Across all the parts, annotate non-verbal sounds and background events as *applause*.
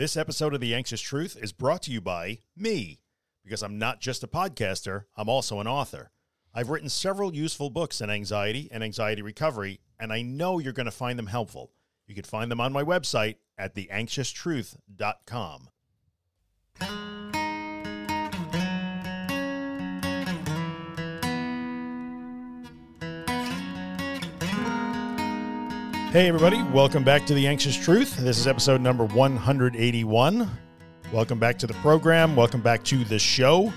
This episode of The Anxious Truth is brought to you by me, because I'm not just a podcaster, I'm also an author. I've written several useful books on anxiety and anxiety recovery, and I know you're going to find them helpful. You can find them on my website at theanxioustruth.com. Hey, everybody, welcome back to The Anxious Truth. This is episode number 181. Welcome back to the program. Welcome back to the show.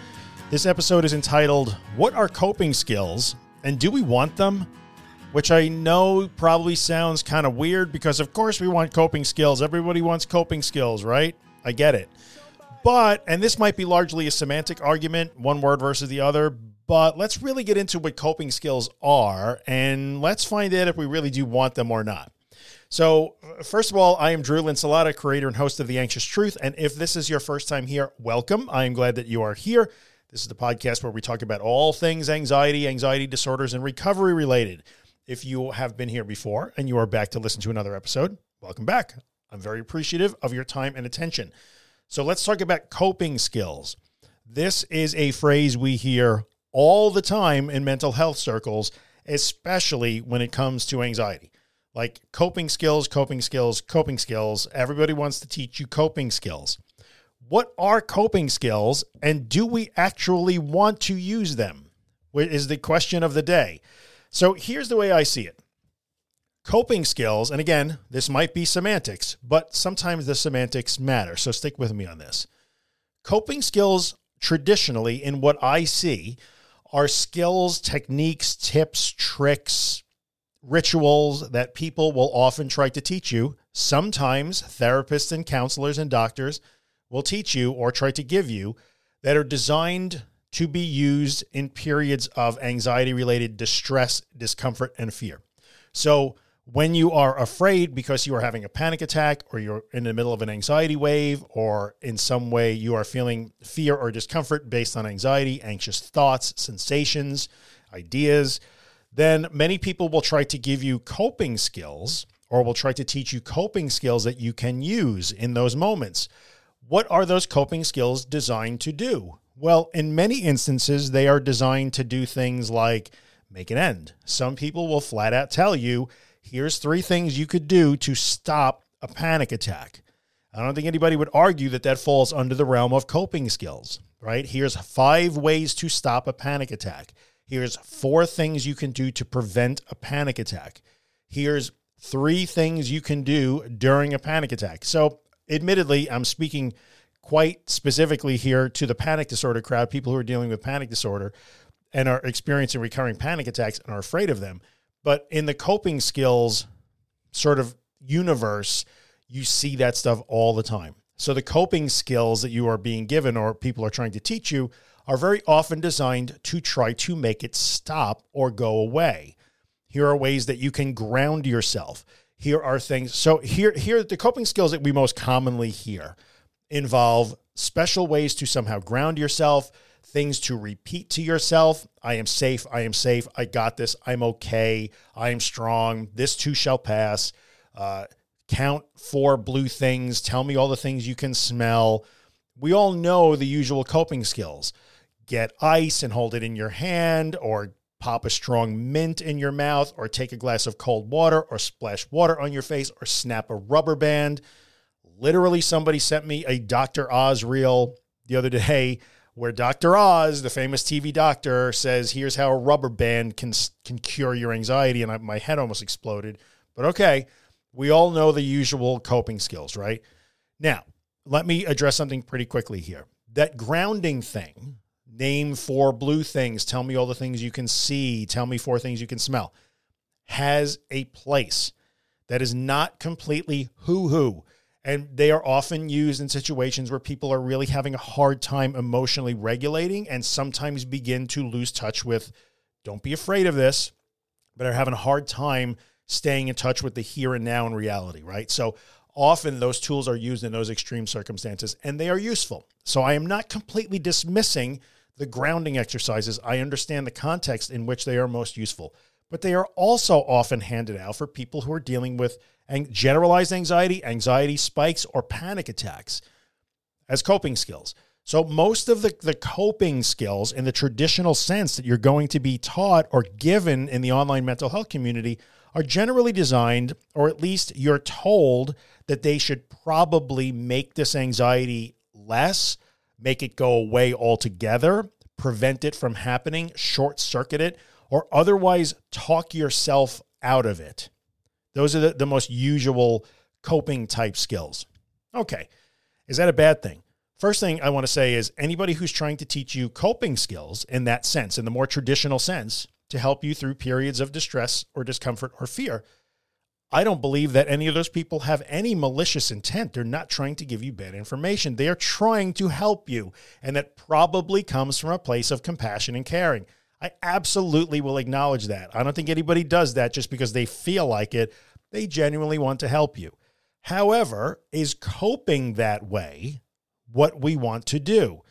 This episode is entitled, What Are Coping Skills and Do We Want Them? Which I know probably sounds kind of weird because, of course, we want coping skills. Everybody wants coping skills, right? I get it. But, and this might be largely a semantic argument, one word versus the other, but let's really get into what coping skills are and let's find out if we really do want them or not. So, uh, first of all, I am Drew Linsalata, creator and host of The Anxious Truth. And if this is your first time here, welcome. I am glad that you are here. This is the podcast where we talk about all things anxiety, anxiety disorders, and recovery related. If you have been here before and you are back to listen to another episode, welcome back. I'm very appreciative of your time and attention. So, let's talk about coping skills. This is a phrase we hear all the time in mental health circles, especially when it comes to anxiety. Like coping skills, coping skills, coping skills. Everybody wants to teach you coping skills. What are coping skills and do we actually want to use them? Is the question of the day. So here's the way I see it coping skills, and again, this might be semantics, but sometimes the semantics matter. So stick with me on this. Coping skills, traditionally, in what I see, are skills, techniques, tips, tricks, rituals that people will often try to teach you. Sometimes therapists and counselors and doctors will teach you or try to give you that are designed to be used in periods of anxiety related distress, discomfort, and fear. So, when you are afraid because you are having a panic attack or you're in the middle of an anxiety wave or in some way you are feeling fear or discomfort based on anxiety, anxious thoughts, sensations, ideas, then many people will try to give you coping skills or will try to teach you coping skills that you can use in those moments. What are those coping skills designed to do? Well, in many instances, they are designed to do things like make an end. Some people will flat out tell you, here's three things you could do to stop a panic attack. I don't think anybody would argue that that falls under the realm of coping skills, right? Here's five ways to stop a panic attack. Here's four things you can do to prevent a panic attack. Here's three things you can do during a panic attack. So, admittedly, I'm speaking quite specifically here to the panic disorder crowd, people who are dealing with panic disorder and are experiencing recurring panic attacks and are afraid of them. But in the coping skills sort of universe, you see that stuff all the time. So the coping skills that you are being given or people are trying to teach you are very often designed to try to make it stop or go away. Here are ways that you can ground yourself. Here are things. So here here the coping skills that we most commonly hear involve special ways to somehow ground yourself, things to repeat to yourself. I am safe. I am safe. I got this. I'm okay. I am strong. This too shall pass. Uh, count four blue things. Tell me all the things you can smell. We all know the usual coping skills. Get ice and hold it in your hand, or pop a strong mint in your mouth, or take a glass of cold water, or splash water on your face, or snap a rubber band. Literally, somebody sent me a Dr. Oz reel the other day where Dr. Oz, the famous TV doctor, says, "Here's how a rubber band can can cure your anxiety," and I, my head almost exploded. But okay, we all know the usual coping skills, right? Now, let me address something pretty quickly here. That grounding thing, name four blue things, tell me all the things you can see, tell me four things you can smell, has a place that is not completely hoo hoo. And they are often used in situations where people are really having a hard time emotionally regulating and sometimes begin to lose touch with, don't be afraid of this, but are having a hard time staying in touch with the here and now in reality, right? So often those tools are used in those extreme circumstances and they are useful. So I am not completely dismissing the grounding exercises. I understand the context in which they are most useful, but they are also often handed out for people who are dealing with and generalized anxiety, anxiety spikes, or panic attacks as coping skills. So, most of the, the coping skills in the traditional sense that you're going to be taught or given in the online mental health community are generally designed, or at least you're told that they should probably make this anxiety less, make it go away altogether, prevent it from happening, short circuit it, or otherwise talk yourself out of it. Those are the, the most usual coping type skills. Okay. Is that a bad thing? First thing I want to say is anybody who's trying to teach you coping skills in that sense, in the more traditional sense, to help you through periods of distress or discomfort or fear, I don't believe that any of those people have any malicious intent. They're not trying to give you bad information. They are trying to help you. And that probably comes from a place of compassion and caring. I absolutely will acknowledge that. I don't think anybody does that just because they feel like it. They genuinely want to help you. However, is coping that way what we want to do?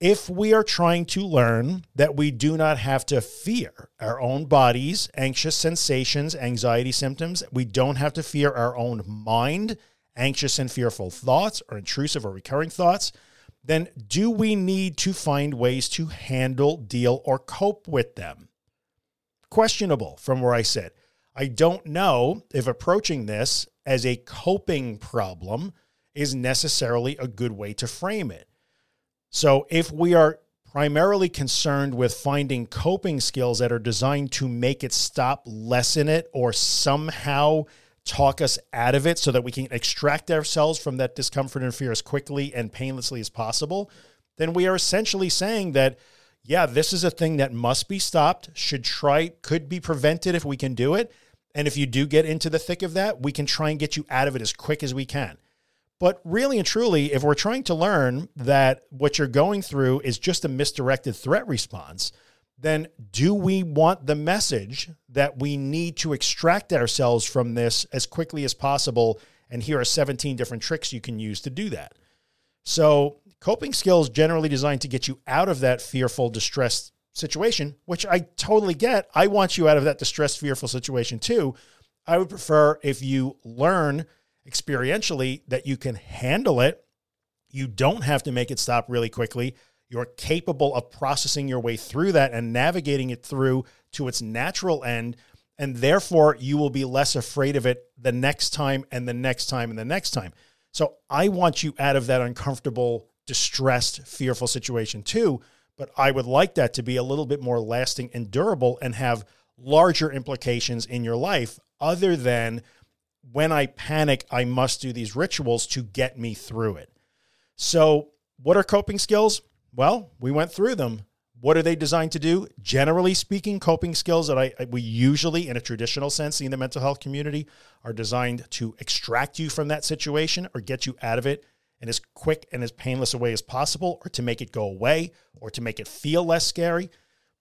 if we are trying to learn that we do not have to fear our own bodies, anxious sensations, anxiety symptoms, we don't have to fear our own mind, anxious and fearful thoughts, or intrusive or recurring thoughts, then do we need to find ways to handle, deal, or cope with them? Questionable from where I sit. I don't know if approaching this as a coping problem is necessarily a good way to frame it. So if we are primarily concerned with finding coping skills that are designed to make it stop, lessen it, or somehow talk us out of it so that we can extract ourselves from that discomfort and fear as quickly and painlessly as possible, then we are essentially saying that, yeah, this is a thing that must be stopped, should try, could be prevented if we can do it. And if you do get into the thick of that, we can try and get you out of it as quick as we can. But really and truly, if we're trying to learn that what you're going through is just a misdirected threat response, then do we want the message that we need to extract ourselves from this as quickly as possible? And here are 17 different tricks you can use to do that. So, coping skills generally designed to get you out of that fearful, distressed situation, which I totally get. I want you out of that distressed, fearful situation too. I would prefer if you learn experientially that you can handle it. You don't have to make it stop really quickly. You're capable of processing your way through that and navigating it through to its natural end. And therefore, you will be less afraid of it the next time and the next time and the next time. So, I want you out of that uncomfortable, distressed, fearful situation too. But I would like that to be a little bit more lasting and durable and have larger implications in your life other than when I panic, I must do these rituals to get me through it. So, what are coping skills? Well, we went through them. What are they designed to do? Generally speaking, coping skills that I we usually in a traditional sense in the mental health community are designed to extract you from that situation or get you out of it in as quick and as painless a way as possible or to make it go away or to make it feel less scary.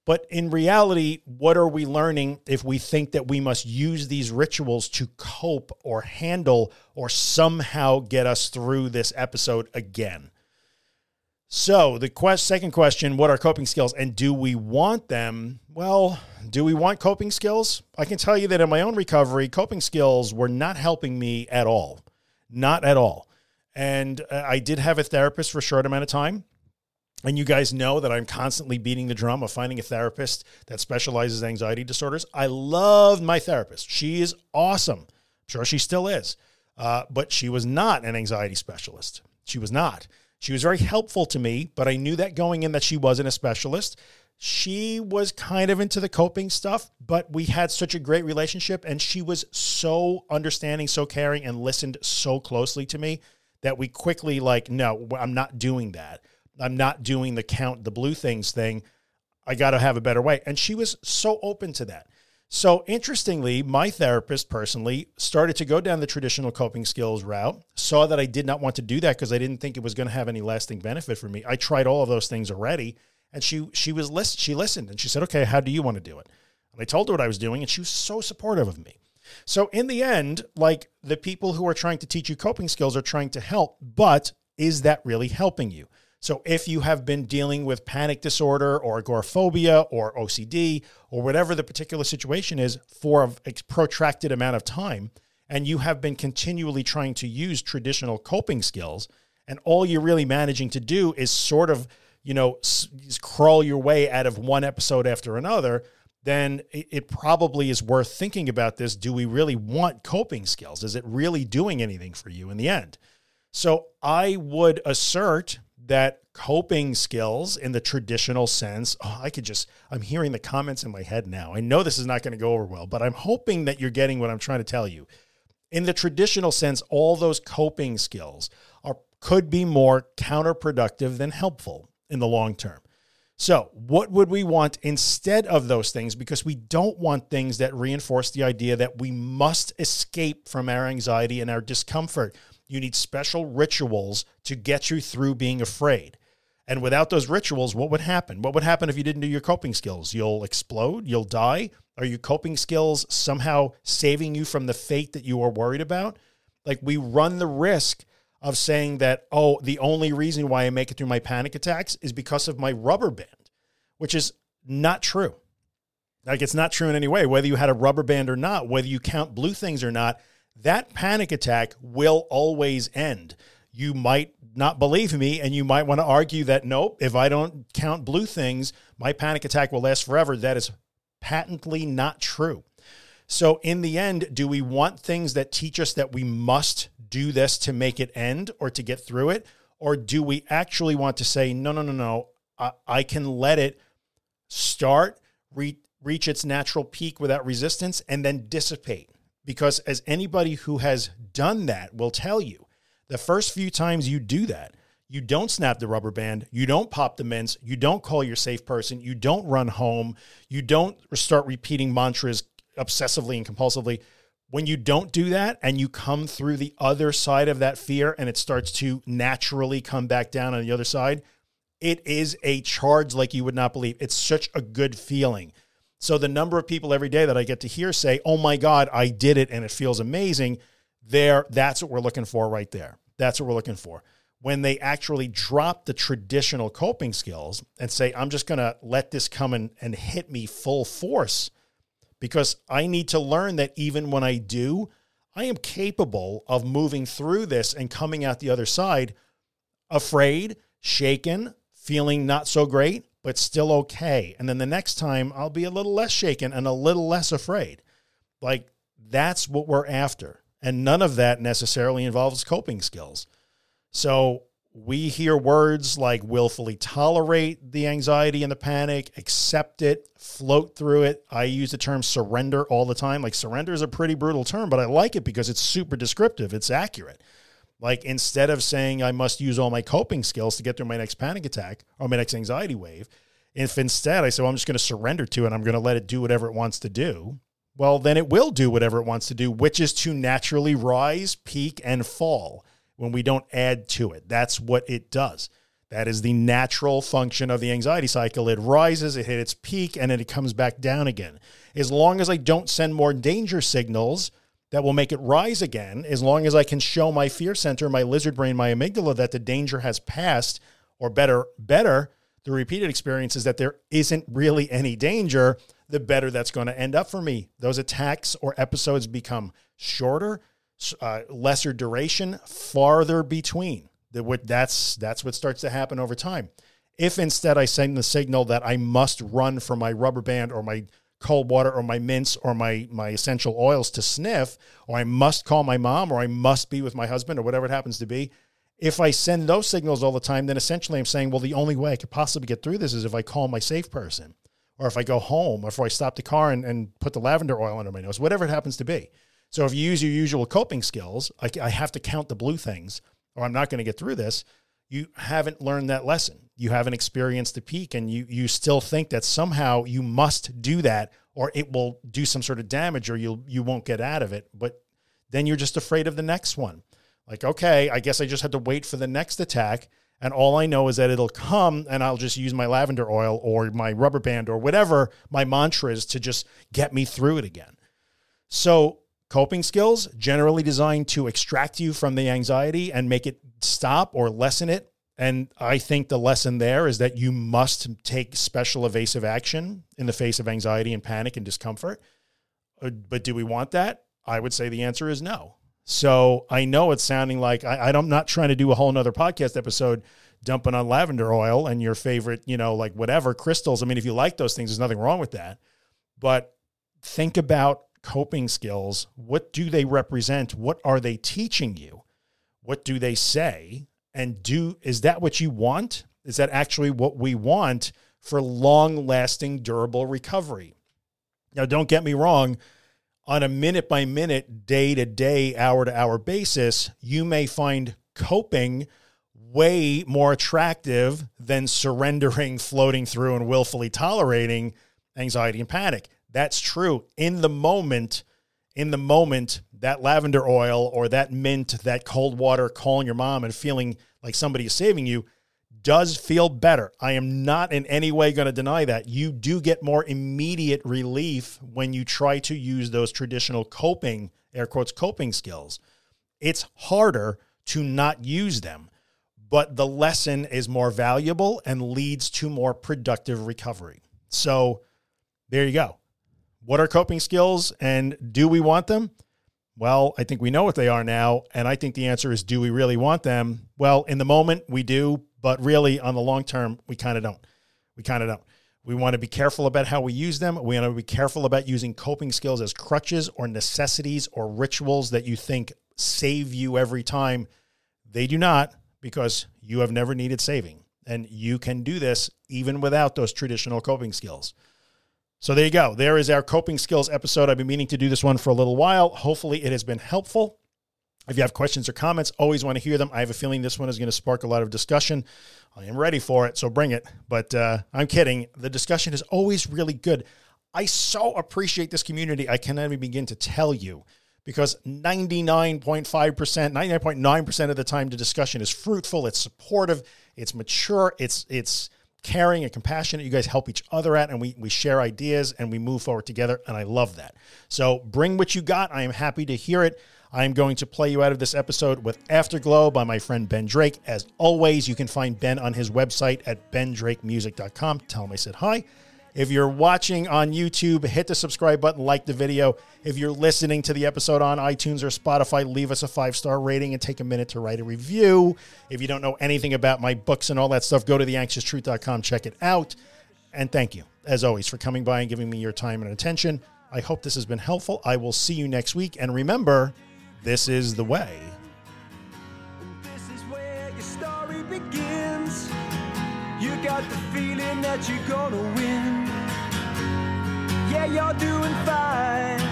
But in reality, what are we learning if we think that we must use these rituals to cope or handle or somehow get us through this episode again? So, the quest, second question what are coping skills and do we want them? Well, do we want coping skills? I can tell you that in my own recovery, coping skills were not helping me at all. Not at all. And uh, I did have a therapist for a short amount of time. And you guys know that I'm constantly beating the drum of finding a therapist that specializes in anxiety disorders. I love my therapist. She is awesome. I'm sure she still is. Uh, but she was not an anxiety specialist. She was not. She was very helpful to me, but I knew that going in that she wasn't a specialist. She was kind of into the coping stuff, but we had such a great relationship and she was so understanding, so caring and listened so closely to me that we quickly like, no, I'm not doing that. I'm not doing the count the blue things thing. I got to have a better way. And she was so open to that. So interestingly, my therapist personally started to go down the traditional coping skills route, saw that I did not want to do that because I didn't think it was going to have any lasting benefit for me. I tried all of those things already. And she she was list she listened and she said, Okay, how do you want to do it? And I told her what I was doing, and she was so supportive of me. So in the end, like the people who are trying to teach you coping skills are trying to help, but is that really helping you? So if you have been dealing with panic disorder or agoraphobia or OCD or whatever the particular situation is for a protracted amount of time, and you have been continually trying to use traditional coping skills, and all you're really managing to do is sort of, you know, s- crawl your way out of one episode after another, then it, it probably is worth thinking about this. Do we really want coping skills? Is it really doing anything for you in the end? So I would assert that coping skills in the traditional sense, oh, I could just, I'm hearing the comments in my head now. I know this is not going to go over well, but I'm hoping that you're getting what I'm trying to tell you. In the traditional sense, all those coping skills are could be more counterproductive than helpful in the long term. So, what would we want instead of those things? Because we don't want things that reinforce the idea that we must escape from our anxiety and our discomfort. You need special rituals to get you through being afraid. And without those rituals, what would happen? What would happen if you didn't do your coping skills? You'll explode, you'll die. Are your coping skills somehow saving you from the fate that you are worried about? Like we run the risk of saying that, oh, the only reason why I make it through my panic attacks is because of my rubber band, which is not true. Like it's not true in any way, whether you had a rubber band or not, whether you count blue things or not, that panic attack will always end. You might not believe me, and you might want to argue that nope, if I don't count blue things, my panic attack will last forever. That is patently not true. So, in the end, do we want things that teach us that we must do this to make it end or to get through it? Or do we actually want to say, no, no, no, no, I, I can let it start, re- reach its natural peak without resistance, and then dissipate? Because as anybody who has done that will tell you, the first few times you do that, you don't snap the rubber band, you don't pop the mints, you don't call your safe person, you don't run home, you don't start repeating mantras obsessively and compulsively. When you don't do that and you come through the other side of that fear and it starts to naturally come back down on the other side, it is a charge like you would not believe. It's such a good feeling. So the number of people every day that I get to hear say, "Oh my god, I did it and it feels amazing." There that's what we're looking for right there. That's what we're looking for. When they actually drop the traditional coping skills and say, "I'm just going to let this come and, and hit me full force because I need to learn that even when I do, I am capable of moving through this and coming out the other side afraid, shaken, feeling not so great, but still okay. And then the next time I'll be a little less shaken and a little less afraid. Like that's what we're after. And none of that necessarily involves coping skills. So we hear words like willfully tolerate the anxiety and the panic, accept it, float through it. I use the term surrender all the time. Like surrender is a pretty brutal term, but I like it because it's super descriptive, it's accurate. Like instead of saying I must use all my coping skills to get through my next panic attack or my next anxiety wave, if instead I say, well, I'm just going to surrender to it, and I'm going to let it do whatever it wants to do, well, then it will do whatever it wants to do, which is to naturally rise, peak, and fall when we don't add to it. That's what it does. That is the natural function of the anxiety cycle. It rises, it hits its peak, and then it comes back down again. As long as I don't send more danger signals that will make it rise again, as long as I can show my fear center, my lizard brain, my amygdala that the danger has passed, or better, better, the repeated experience is that there isn't really any danger, the better that's going to end up for me. Those attacks or episodes become shorter, uh, lesser duration, farther between. That's that's what starts to happen over time. If instead I send the signal that I must run for my rubber band or my cold water or my mints or my my essential oils to sniff, or I must call my mom or I must be with my husband or whatever it happens to be, if I send those signals all the time, then essentially I'm saying, well, the only way I could possibly get through this is if I call my safe person, or if I go home, or if I stop the car and, and put the lavender oil under my nose, whatever it happens to be. So if you use your usual coping skills, I, I have to count the blue things, or I'm not going to get through this. You haven't learned that lesson. You haven't experienced the peak, and you you still think that somehow you must do that, or it will do some sort of damage, or you'll you won't get out of it. But then you're just afraid of the next one. Like, okay, I guess I just had to wait for the next attack. And all I know is that it'll come and I'll just use my lavender oil or my rubber band or whatever my mantra is to just get me through it again. So Coping skills generally designed to extract you from the anxiety and make it stop or lessen it. And I think the lesson there is that you must take special evasive action in the face of anxiety and panic and discomfort. Uh, but do we want that? I would say the answer is no. So I know it's sounding like I, I'm not trying to do a whole nother podcast episode dumping on lavender oil and your favorite, you know, like whatever crystals. I mean, if you like those things, there's nothing wrong with that. But think about coping skills. What do they represent? What are they teaching you? What do they say? And do is that what you want? Is that actually what we want for long lasting, durable recovery? Now, don't get me wrong. On a minute by minute, day to day, hour to hour basis, you may find coping way more attractive than surrendering, *laughs* floating through, and willfully tolerating anxiety and panic. That's true. In the moment, in the moment, that lavender oil or that mint, that cold water, calling your mom and feeling like somebody is saving you does feel better. I am not in any way going to deny that. You do get more immediate relief when you try to use those traditional coping, air quotes, coping skills. It's harder to not use them but the lesson is more valuable and leads to more productive recovery. So there you go. What are coping skills and do we want them? Well, I think we know what they are now. And I think the answer is do we really want them? Well, in the moment, we do, but really on the long term, we kind of don't. We kind of don't. We want to be careful about how we use them. We want to be careful about using coping skills as crutches or necessities or rituals that you think save you every time. They do not because you have never needed saving. And you can do this even without those traditional coping skills. So there you go. There is our coping skills episode. I've been meaning to do this one for a little while. Hopefully, it has been helpful. If you have questions or comments, always want to hear them. I have a feeling this one is going to spark a lot of discussion. I am ready for it, so bring it. But uh, I'm kidding. The discussion is always really good. I so appreciate this community. I cannot even begin to tell you because 99.5%, 99.9% of the time the discussion is fruitful, it's supportive, it's mature, it's it's caring and compassionate. You guys help each other out and we we share ideas and we move forward together and I love that. So bring what you got. I am happy to hear it. I am going to play you out of this episode with Afterglow by my friend Ben Drake. As always, you can find Ben on his website at bendrakemusic.com. Tell him I said hi. If you're watching on YouTube, hit the subscribe button, like the video. If you're listening to the episode on iTunes or Spotify, leave us a five star rating and take a minute to write a review. If you don't know anything about my books and all that stuff, go to theanxioustruth.com, check it out. And thank you, as always, for coming by and giving me your time and attention. I hope this has been helpful. I will see you next week. And remember, this is the way. You got the feeling that you're gonna win yeah, you're doing fine.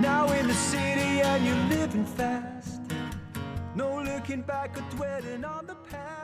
Now in the city and you're living fast. No looking back or dwelling on the past.